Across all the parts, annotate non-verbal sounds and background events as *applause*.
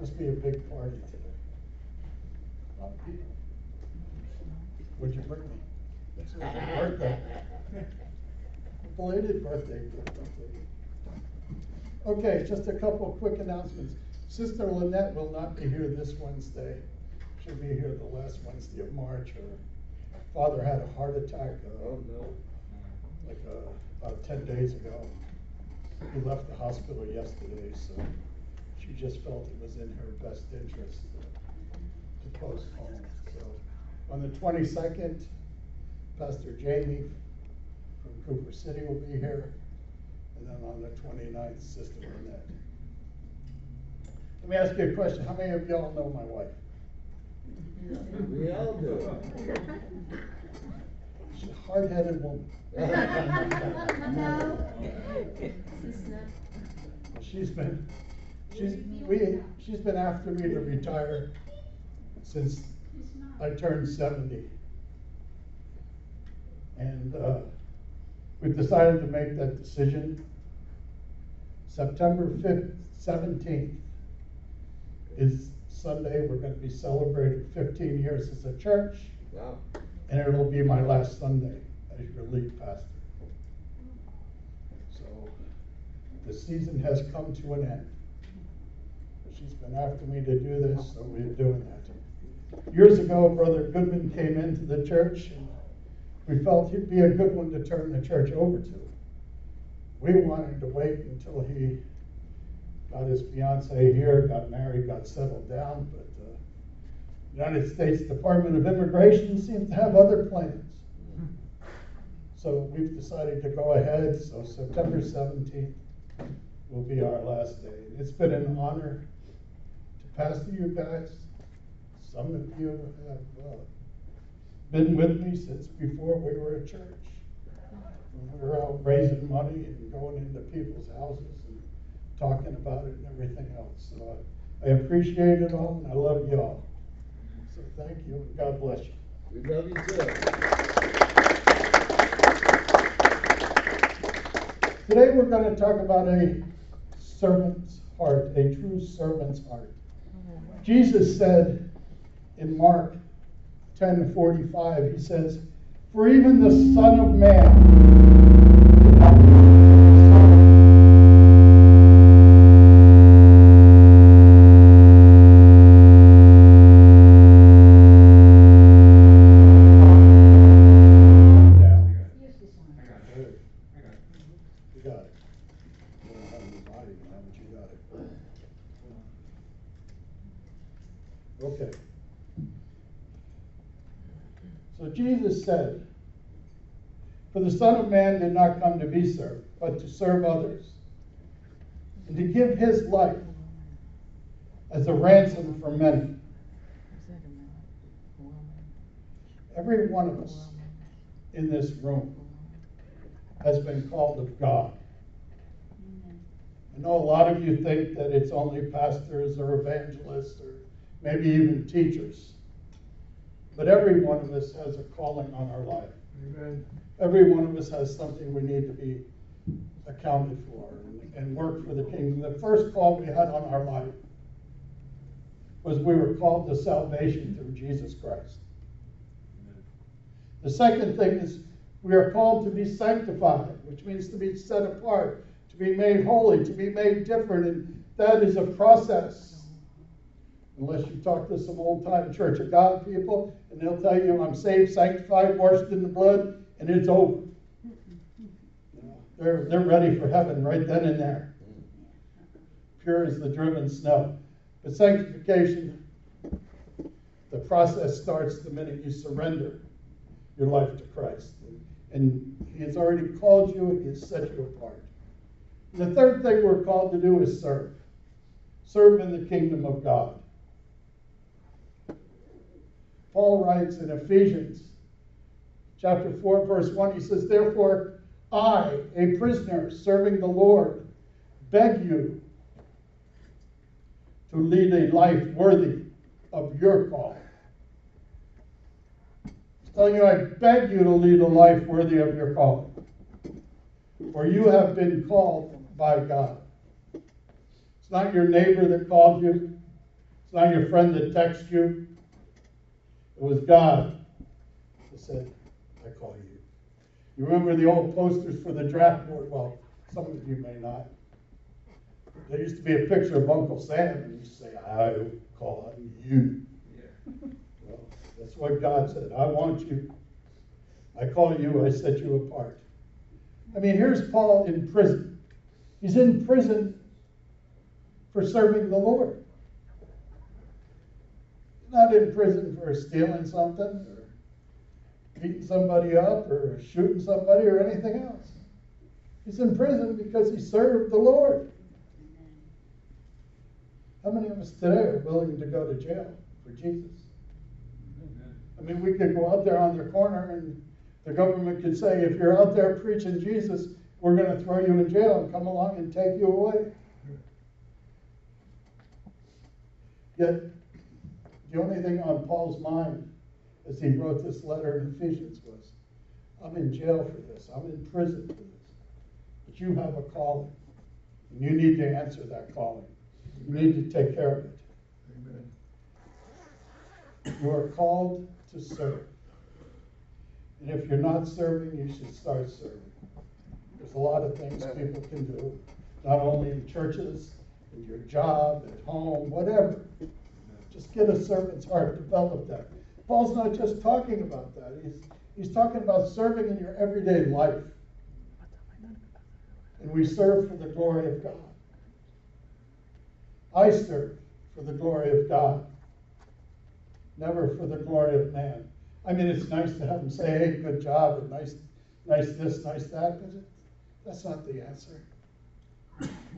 Must be a big party today. A lot of people. Would you bring me? It's your birthday. Belated birthday. Okay, just a couple of quick announcements. Sister Lynette will not be here this Wednesday. She'll be here the last Wednesday of March. Her father had a heart attack, uh, Oh, no. like, uh, about ten days ago. He left the hospital yesterday, so she just felt it was in her best interest to postpone. So, on the twenty-second, Pastor Jamie from Cooper City will be here, and then on the 29th, Sister Lynette. Let me ask you a question, how many of y'all know my wife? We all do. She's a hard-headed woman. *laughs* No. Sister. She's been, she's, we, she's been after me to retire since I turned seventy. And, uh, we've decided to make that decision. September fifth, seventeenth is Sunday, we're gonna be celebrating fifteen years as a church, Wow. and it'll be my last Sunday as your lead pastor. So, the season has come to an end. She's been after me to do this, so we're doing that. Years ago, Brother Goodman came into the church, and we felt he'd be a good one to turn the church over to. We wanted to wait until he got his fiancee here, got married, got settled down, but, uh, United States Department of Immigration seems to have other plans. So we've decided to go ahead, so September seventeenth will be our last day. It's been an honor pastor you guys. Some of you have, uh, been with me since before we were a church. We were out raising money and going into people's houses and talking about it and everything else. So I, I appreciate it all and I love y'all. So thank you and God bless you. We love you too. Today, we're going to talk about a servant's heart, a true servant's heart. Jesus said in Mark 10 45, he says, For even the Son of Man Okay. So Jesus said, For the Son of Man did not come to be served, but to serve others, and to give his life as a ransom for many. Every one of us in this room has been called of God. I know a lot of you think that it's only pastors or evangelists or maybe even teachers. But every one of us has a calling on our life. Amen. Every one of us has something we need to be accounted for and, and work for the kingdom. The first call we had on our life was we were called to salvation through Jesus Christ. The second thing is we are called to be sanctified, which means to be set apart, to be made holy, to be made different, and that is a process. Unless you talk to some old time Church of God people, and they'll tell you, I'm saved, sanctified, washed in the blood, and it's over. They're, they're ready for heaven right then and there. Pure as the driven snow. But sanctification, the process starts the minute you surrender your life to Christ. And He has already called you, He has set you apart. The third thing we're called to do is serve. Serve in the kingdom of God. Paul writes in Ephesians chapter 4, verse 1, he says, Therefore, I, a prisoner serving the Lord, beg you to lead a life worthy of your. He's telling you, I beg you to lead a life worthy of your calling. For you have been called by God. It's not your neighbor that called you. It's not your friend that texts you. It was God that said, I call you. You remember the old posters for the draft board? Well, some of you may not. There used to be a picture of Uncle Sam, and you say, I call you. Well, that's what God said. I want you. I call you. I set you apart. I mean, here's Paul in prison. He's in prison for serving the Lord. Not in prison for stealing something or beating somebody up or shooting somebody or anything else. He's in prison because he served the Lord. How many of us today are willing to go to jail for Jesus? I mean, we could go out there on the corner and the government could say, if you're out there preaching Jesus, we're going to throw you in jail and come along and take you away. Yet, the only thing on Paul's mind as he wrote this letter in Ephesians was, I'm in jail for this, I'm in prison for this. But you have a calling, and you need to answer that calling. You need to take care of it. You are called to serve. And if you're not serving, you should start serving. There's a lot of things people can do, not only in churches, in your job, at home, whatever. Just get a servant's heart, develop that. Paul's not just talking about that, he's, he's talking about serving in your everyday life. And we serve for the glory of God. I serve for the glory of God, never for the glory of man. I mean, it's nice to have them say, hey, good job, and nice, nice this, nice that, but it, that's not the answer.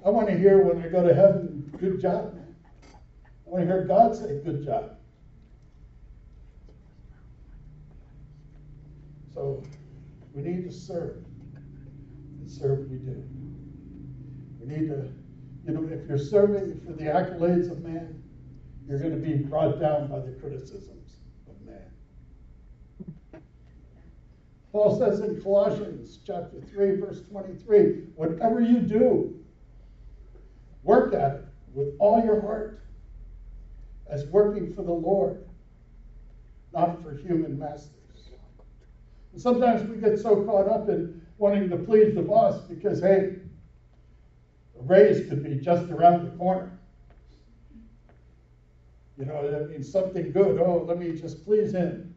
I want to hear when I go to heaven, good job, want to hear God say, good job. So we need to serve. And serve we do. We need to, you know, if you're serving for the accolades of man, you're going to be brought down by the criticisms of man. Paul says in Colossians chapter 3, verse 23, whatever you do, work at it with all your heart as working for the Lord, not for human masters. And sometimes we get so caught up in wanting to please the boss because, hey, a raise could be just around the corner. You know, that means something good. Oh, let me just please him.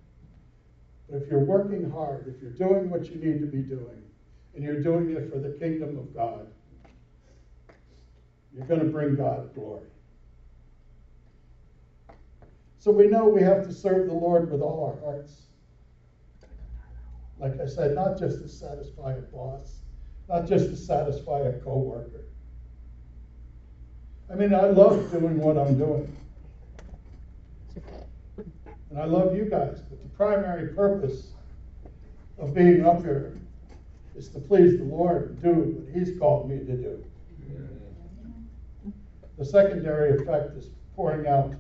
But if you're working hard, if you're doing what you need to be doing, and you're doing it for the kingdom of God, you're going to bring God glory. So we know we have to serve the Lord with all our hearts. Like I said, not just to satisfy a boss, not just to satisfy a coworker. I mean, I love doing what I'm doing. And I love you guys, but the primary purpose of being up here is to please the Lord and do what He's called me to do. The secondary effect is pouring out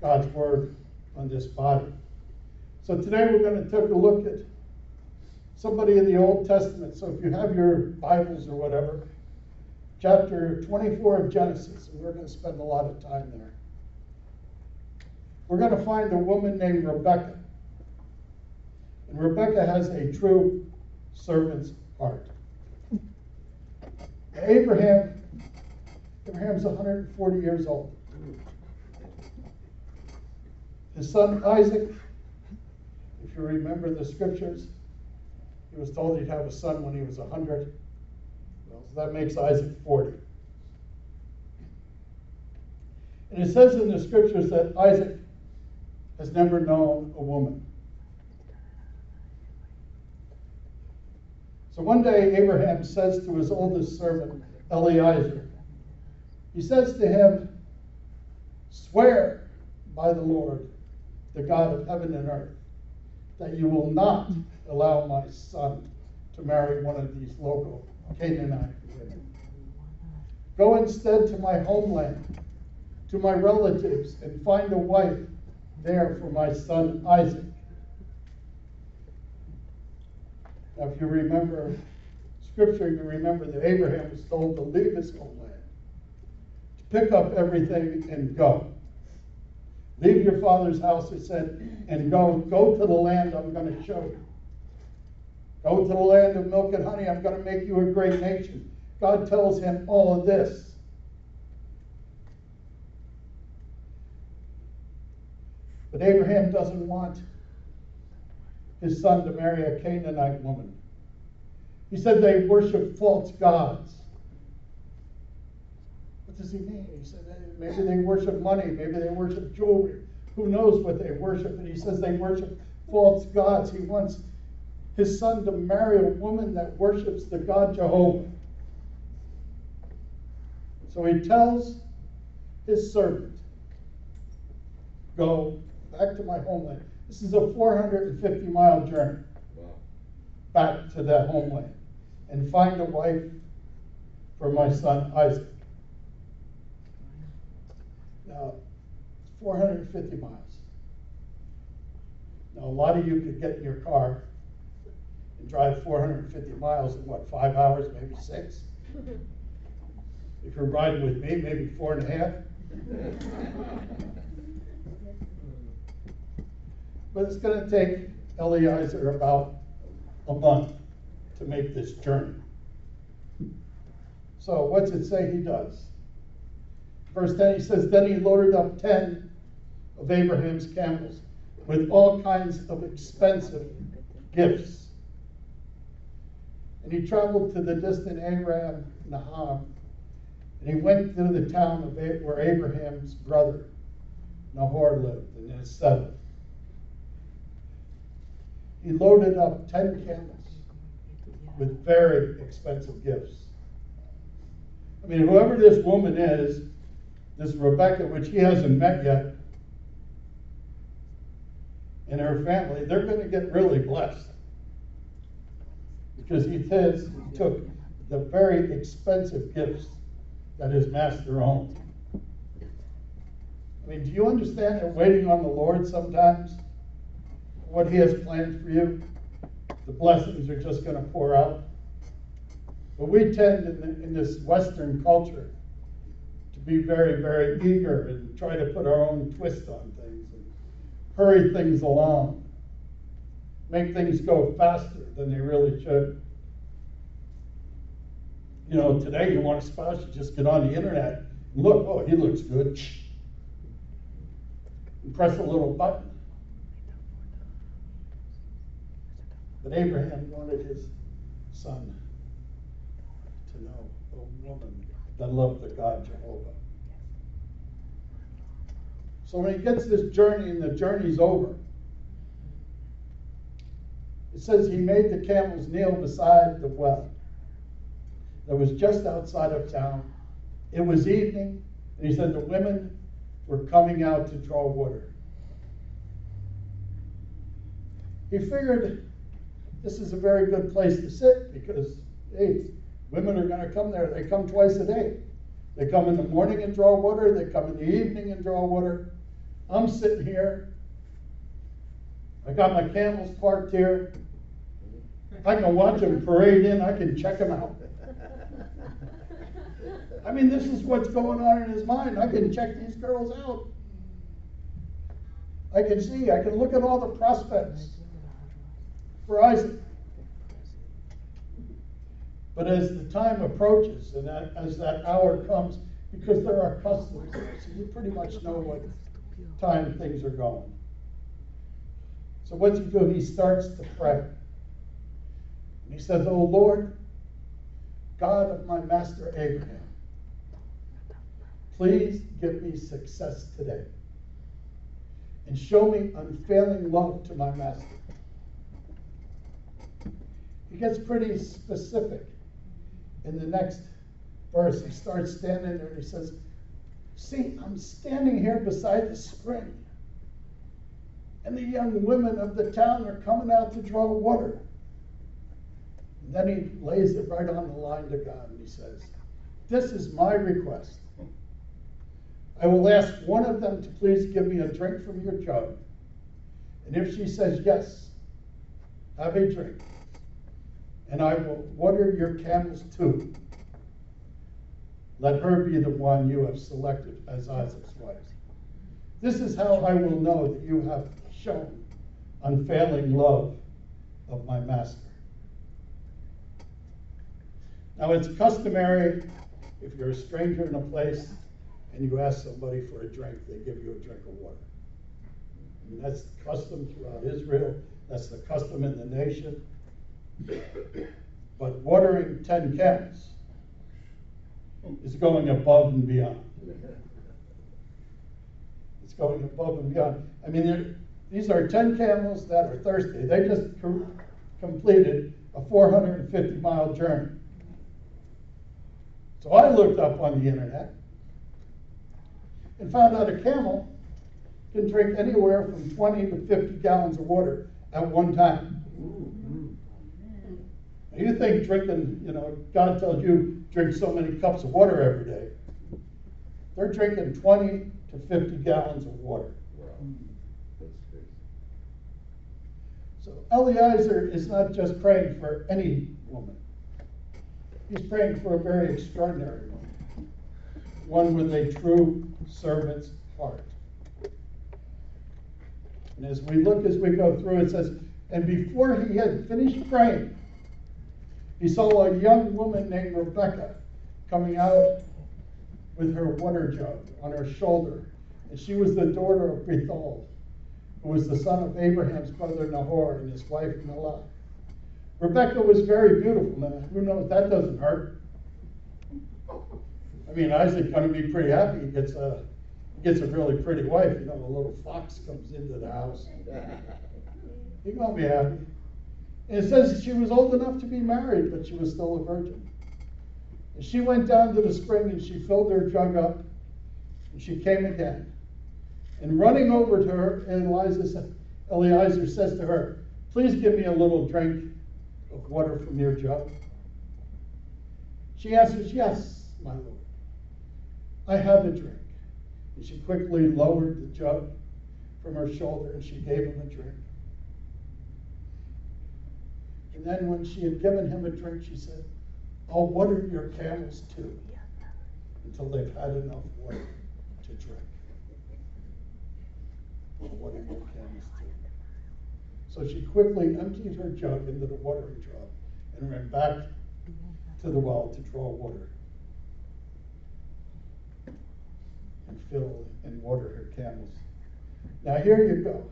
God's Word on this body. So today we're going to take a look at somebody in the Old Testament. So if you have your Bibles or whatever, chapter 24 of Genesis, and we're going to spend a lot of time there. We're going to find a woman named Rebecca. And Rebecca has a true servant's heart. Abraham, Abraham's 140 years old. His son Isaac, if you remember the scriptures, he was told he'd have a son when he was 100. Well, so that makes Isaac 40. And it says in the scriptures that Isaac has never known a woman. So one day, Abraham says to his oldest servant, Eliezer, he says to him, Swear by the Lord, the God of heaven and earth, that you will not allow my son to marry one of these local Canaanite women. Go instead to my homeland, to my relatives, and find a wife there for my son Isaac. Now, if you remember Scripture, you remember that Abraham was told to leave his homeland, to pick up everything and go. Leave your father's house, it said, and go, go to the land I'm gonna show you. Go to the land of milk and honey, I'm gonna make you a great nation. God tells him all of this. But Abraham doesn't want his son to marry a Canaanite woman. He said they worship false gods. What does he mean? He said maybe they worship money, maybe they worship jewelry. Who knows what they worship? And he says they worship false gods. He wants his son to marry a woman that worships the God Jehovah. So he tells his servant, Go back to my homeland. This is a 450 mile journey back to that homeland and find a wife for my son Isaac. Uh, now, 450 miles. Now, a lot of you could get in your car and drive 450 miles in what, five hours, maybe six? *laughs* If you're riding with me, maybe four and a half. But it's going to take Eliezer about a month to make this journey. So, what's it say he does? Verse 10 he says, Then he loaded up 10 of Abraham's camels with all kinds of expensive gifts. And he traveled to the distant Aram Naham, and he went to the town of where Abraham's brother Nahor lived, and his settled. He loaded up 10 camels with very expensive gifts. I mean, whoever this woman is, this Rebecca, which he hasn't met yet, and her family, they're going to get really blessed. Because he says he took the very expensive gifts that his master owned. I mean, do you understand that waiting on the Lord sometimes? What he has planned for you? The blessings are just going to pour out. But we tend in, the, in this Western culture be very, very eager and try to put our own twist on things and hurry things along, make things go faster than they really should. You know, today you want a spouse, you just get on the internet and look, oh, he looks good. And press a little button. But Abraham wanted his son to know a woman that loved the God Jehovah. So when he gets this journey and the journey's over, it says he made the camels kneel beside the well that was just outside of town. It was evening, and he said the women were coming out to draw water. He figured this is a very good place to sit because, hey, women are going to come there. They come twice a day. They come in the morning and draw water, they come in the evening and draw water. I'm sitting here. I got my camels parked here. I can watch them parade in, I can check them out. I mean, this is what's going on in his mind. I can check these girls out. I can see, I can look at all the prospects for Isaac. But as the time approaches and that, as that hour comes, because there are customs, so you pretty much know what time things are going. So what's he do? He starts to pray. And he says, Oh Lord, God of my master Abraham, please give me success today. And show me unfailing love to my master. He gets pretty specific in the next verse. He starts standing there and he says, See, I'm standing here beside the spring. And the young women of the town are coming out to draw water. And then he lays it right on the line to God and he says, This is my request. I will ask one of them to please give me a drink from your jug. And if she says yes, have a drink. And I will water your camels too. Let her be the one you have selected as Isaac's wife. This is how I will know that you have shown unfailing love of my master. Now, it's customary if you're a stranger in a place and you ask somebody for a drink, they give you a drink of water. I mean, that's the custom throughout Israel, that's the custom in the nation. But watering 10 camels is going above and beyond. It's going above and beyond. I mean, these are 10 camels that are thirsty. They just co- completed a 450 mile journey. So I looked up on the internet and found out a camel can drink anywhere from 20 to 50 gallons of water at one time. You think drinking, you know, God tells you drink so many cups of water every day. They're drinking 20 to 50 gallons of water. So Eliezer is not just praying for any woman. He's praying for a very extraordinary woman, one with a true servant's heart. And as we look, as we go through, it says, and before he had finished praying, he saw a young woman named Rebecca coming out with her water jug on her shoulder. And she was the daughter of Bethuel, who was the son of Abraham's brother Nahor and his wife Milcah. Rebecca was very beautiful. Now, who knows? That doesn't hurt. I mean, Isaac's going to be pretty happy. He gets a he gets a really pretty wife. You know, a little fox comes into the house. He's going to be happy. It says she was old enough to be married, but she was still a virgin. And she went down to the spring and she filled her jug up, and she came again. And running over to her, Eliezer says to her, Please give me a little drink of water from your jug. She answers, Yes, my lord. I have a drink. And she quickly lowered the jug from her shoulder and she gave him a drink. And then when she had given him a drink, she said, I'll water your camels too until they've had enough water to drink. I'll water your camels too. So she quickly emptied her jug into the watering trough and ran back to the well to draw water and fill and water her camels. Now here you go.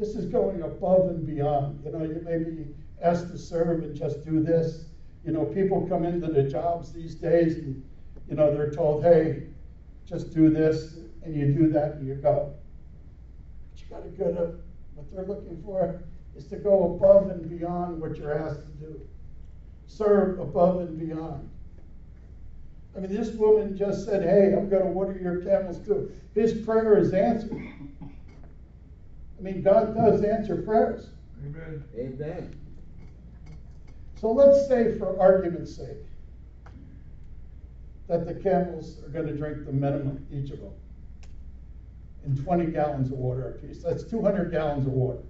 This is going above and beyond. You know, you may be asked to serve and just do this. You know, people come into the jobs these days and, you know, they're told, hey, just do this, and you do that and you go. But you got to go to what they're looking for is to go above and beyond what you're asked to do. Serve above and beyond. I mean, this woman just said, Hey, I'm going to water your camels too. His prayer is answered. I mean, God does answer prayers. Amen. Amen. So let's say, for argument's sake, that the camels are going to drink the minimum, each of them, in 20 gallons of water apiece. That's 200 gallons of water.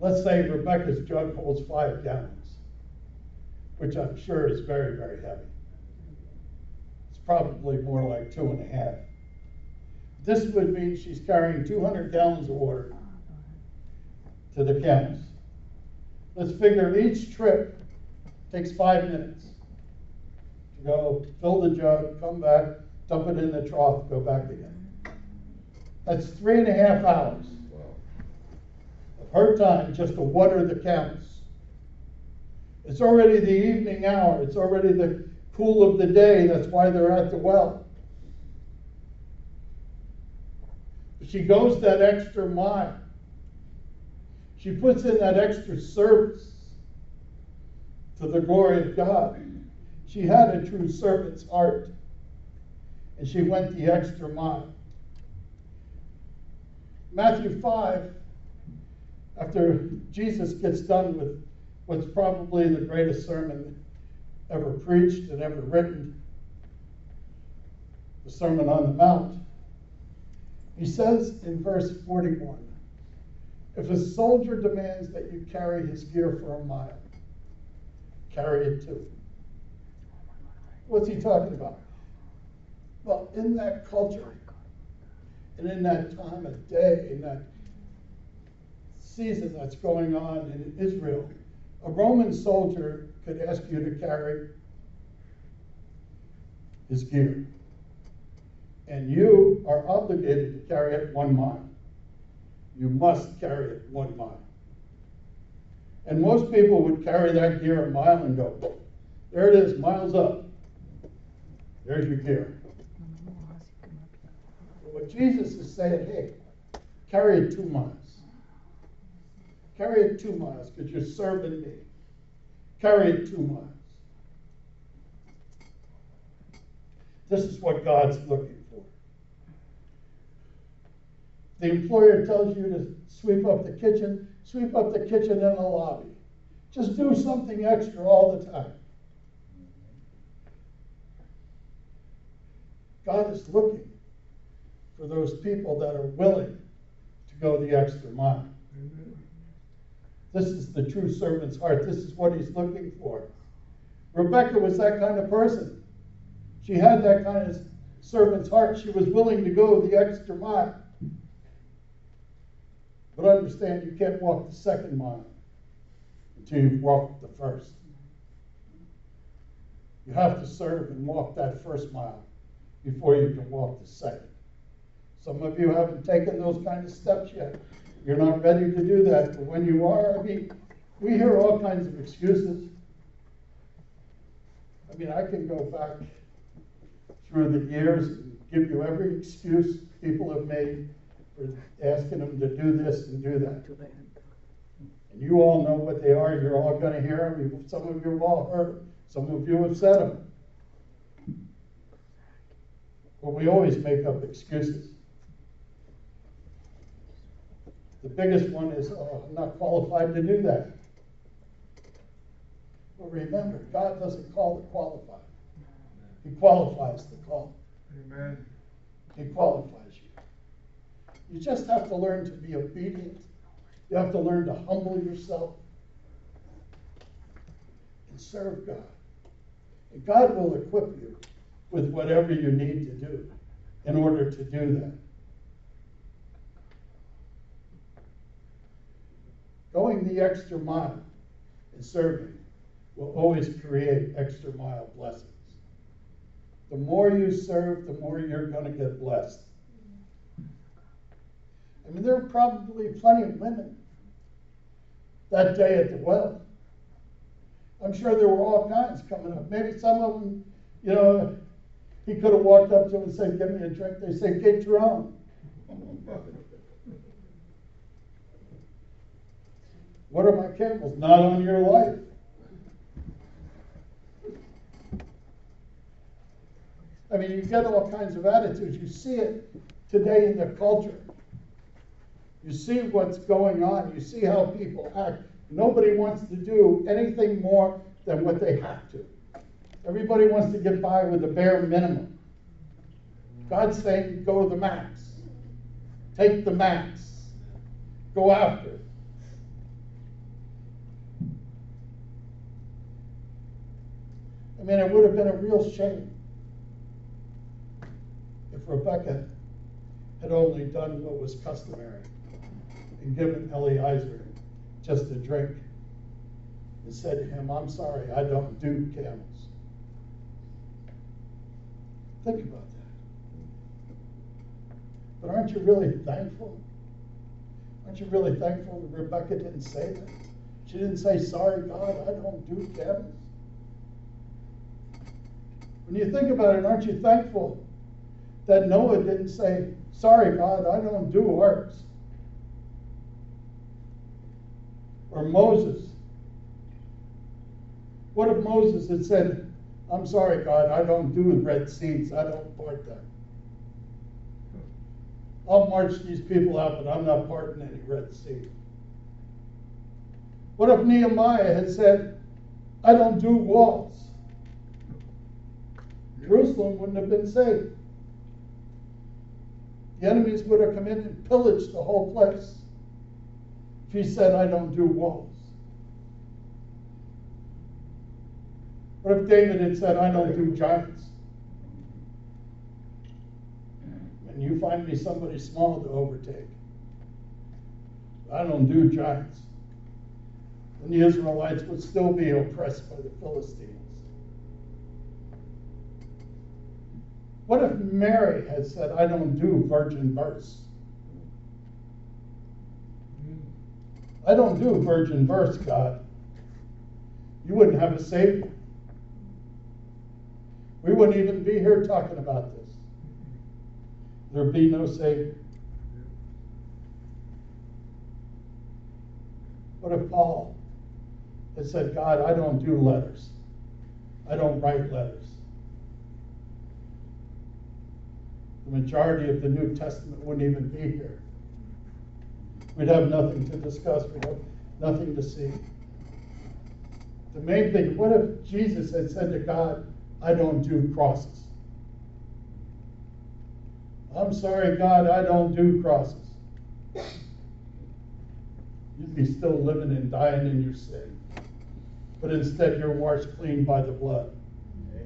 Let's say Rebecca's jug holds five gallons, which I'm sure is very, very heavy. It's probably more like two and a half. This would mean she's carrying 200 gallons of water to the camels. Let's figure each trip takes five minutes to go fill the jug, come back, dump it in the trough, go back again. That's three and a half hours of her time just to water the camels. It's already the evening hour. It's already the cool of the day. That's why they're at the well. She goes that extra mile. She puts in that extra service to the glory of God. She had a true servant's heart, and she went the extra mile. Matthew 5, after Jesus gets done with what's probably the greatest sermon ever preached and ever written, the Sermon on the Mount, he says in verse 41 If a soldier demands that you carry his gear for a mile, carry it too. What's he talking about? Well, in that culture, and in that time of day, in that season that's going on in Israel, a Roman soldier could ask you to carry his gear. And you are obligated to carry it one mile. You must carry it one mile. And most people would carry that gear a mile and go, there it is, miles up. There's your gear. What Jesus is saying, hey, carry it two miles. Carry it two miles because you're serving me. Carry it two miles. This is what God's looking for. The employer tells you to sweep up the kitchen, sweep up the kitchen in the lobby. Just do something extra all the time. God is looking for those people that are willing to go the extra mile. This is the true servant's heart. This is what he's looking for. Rebecca was that kind of person. She had that kind of servant's heart. She was willing to go the extra mile. But understand, you can't walk the second mile until you've walked the first. You have to serve and walk that first mile before you can walk the second. Some of you haven't taken those kind of steps yet. You're not ready to do that. But when you are, I mean, we hear all kinds of excuses. I mean, I can go back through the years and give you every excuse people have made for asking them to do this and do that. And you all know what they are. You're all going to hear them. Some of you have all heard them. Some of you have said them. But we always make up excuses. The biggest one is, oh, I'm not qualified to do that. But remember, God doesn't call the qualified. He qualifies the call. Amen. He qualifies you. Just have to learn to be obedient. You have to learn to humble yourself and serve God. And God will equip you with whatever you need to do in order to do that. Going the extra mile in serving will always create extra mile blessings. The more you serve, the more you're going to get blessed. I mean, there were probably plenty of women that day at the well. I'm sure there were all kinds coming up. Maybe some of them, you know, he could have walked up to them and said, Give me a drink. They say, Get your own. What are my camels? Not on your life. I mean, you get all kinds of attitudes. You see it today in the culture. You see what's going on. You see how people act. Nobody wants to do anything more than what they have to. Everybody wants to get by with the bare minimum. God's saying, go to the max. Take the max. Go after it. I mean, it would have been a real shame if Rebecca had only done what was customary and given Eliezer just a drink and said to him, I'm sorry, I don't do camels. Think about that. But aren't you really thankful? Aren't you really thankful that Rebecca didn't say that? She didn't say, Sorry, God, I don't do camels. When you think about it, aren't you thankful that Noah didn't say, Sorry, God, I don't do arks? Or Moses. What if Moses had said, I'm sorry, God, I don't do Red Seas, I don't part them. I'll march these people out, but I'm not parting any Red Sea. What if Nehemiah had said, I don't do walls? Jerusalem wouldn't have been saved. The enemies would have come in and pillaged the whole place. If he said, I don't do walls. But What if David had said, I don't do giants? And you find me somebody small to overtake. I don't do giants. And the Israelites would still be oppressed by the Philistines. What if Mary had said, I don't do virgin births? I don't do virgin births, God. You wouldn't have a Savior. We wouldn't even be here talking about this. There'd be no Savior. What if Paul had said, God, I don't do letters, I don't write letters? The majority of the New Testament wouldn't even be here. We'd have nothing to discuss, we'd have nothing to see. The main thing, what if Jesus had said to God, I don't do crosses? I'm sorry, God, I don't do crosses. You'd be still living and dying in your sin. But instead, you're washed clean by the blood.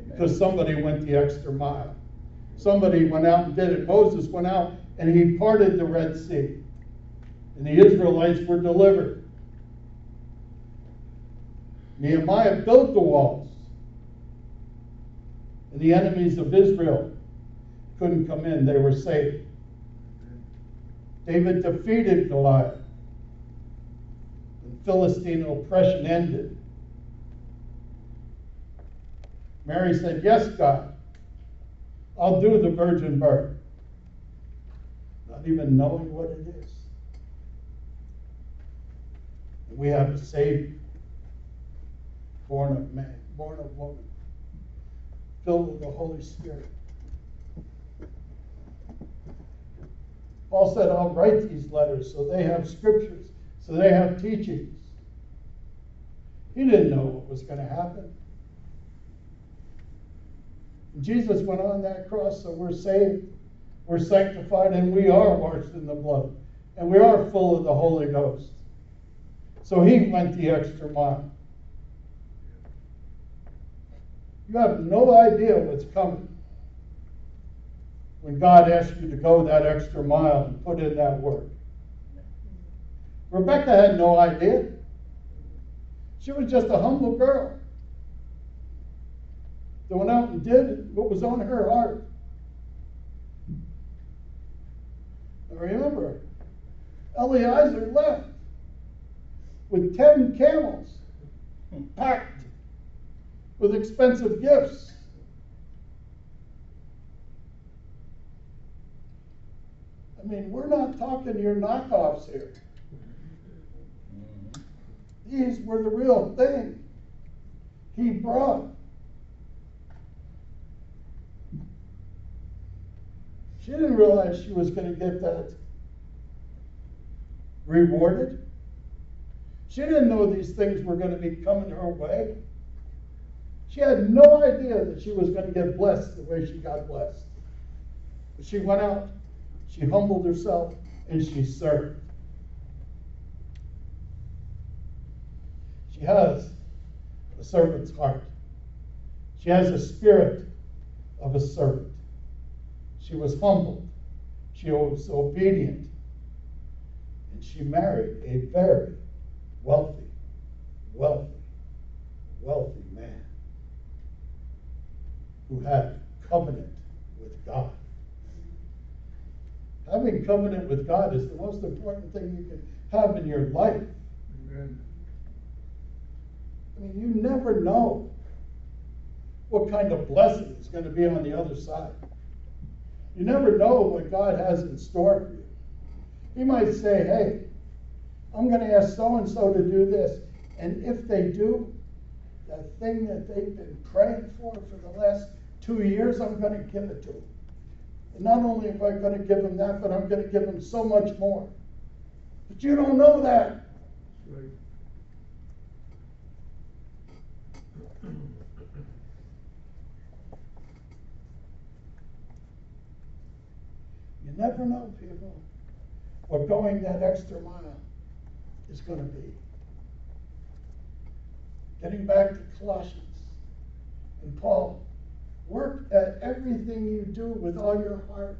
Because somebody went the extra mile. Somebody went out and did it. Moses went out and he parted the Red Sea. And the Israelites were delivered. Nehemiah built the walls. And the enemies of Israel couldn't come in, they were safe. David defeated Goliath. And Philistine oppression ended. Mary said, Yes, God, I'll do the virgin birth. Not even knowing what it is. And we have a Savior, born of man, born of woman, filled with the Holy Spirit. Paul said, I'll write these letters so they have scriptures, so they have teachings. He didn't know what was going to happen. Jesus went on that cross, so we're saved, we're sanctified, and we are washed in the blood. And we are full of the Holy Ghost. So he went the extra mile. You have no idea what's coming when God asks you to go that extra mile and put in that work. Rebecca had no idea. She was just a humble girl that went out and did what was on her heart. And remember, Eliezer left with 10 camels packed with expensive gifts. I mean, we're not talking your knockoffs here. These were the real thing he brought. She didn't realize she was going to get that rewarded. She didn't know these things were going to be coming her way. She had no idea that she was going to get blessed the way she got blessed. But she went out, she humbled herself, and she served. She has a servant's heart. She has a spirit of a servant. She was humble. She was obedient. And she married a very wealthy, wealthy, wealthy man who had covenant with God. Having covenant with God is the most important thing you can have in your life. Amen. I mean, you never know what kind of blessing is going to be on the other side. You never know what God has in store for you. He might say, hey, I'm going to ask so and so to do this. And if they do, the thing that they've been praying for for the last two years, I'm going to give it to them. And not only am I going to give them that, but I'm going to give them so much more. But you don't know that. Right. You never know, people, what going that extra mile is going to be. Getting back to Colossians, And Paul, work at everything you do with all your heart.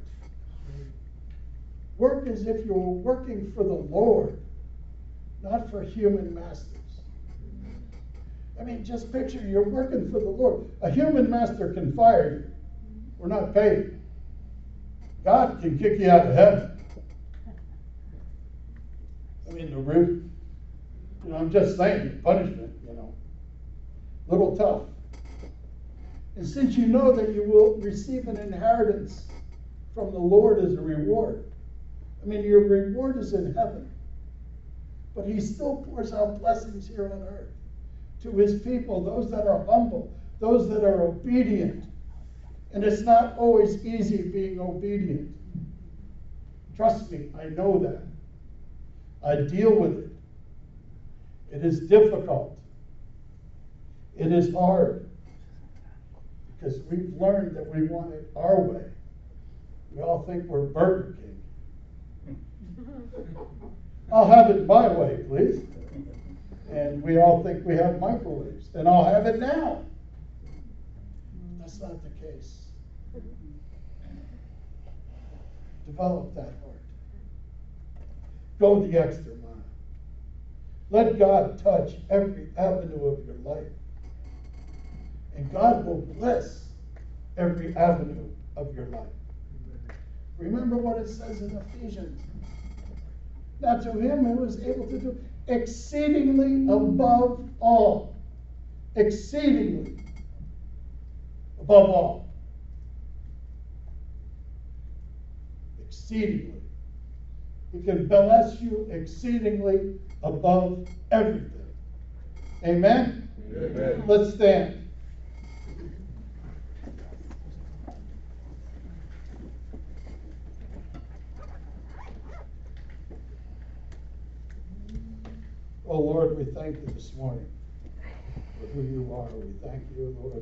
Work as if you're working for the Lord, not for human masters. I mean, just picture you're working for the Lord. A human master can fire you. We're not paid. God can kick you out of heaven. I mean, the root, you know, I'm just saying, punishment, you know, little tough. And since you know that you will receive an inheritance from the Lord as a reward, I mean, your reward is in heaven. But He still pours out blessings here on earth to His people, those that are humble, those that are obedient. And it's not always easy being obedient. Trust me, I know that. I deal with it. It is difficult. It is hard. Because we've learned that we want it our way. We all think we're Burger King. I'll have it my way, please. And we all think we have microwaves, and I'll have it now. That's not the case. Develop that heart. Go the extra mile. Let God touch every avenue of your life. And God will bless every avenue of your life. Remember what it says in Ephesians. Now, to him who is able to do exceedingly above all, exceedingly above all, exceedingly. He can bless you exceedingly above everything. Amen? Amen. Let's stand. Oh Lord, we thank you this morning for who you are. We thank you, Lord,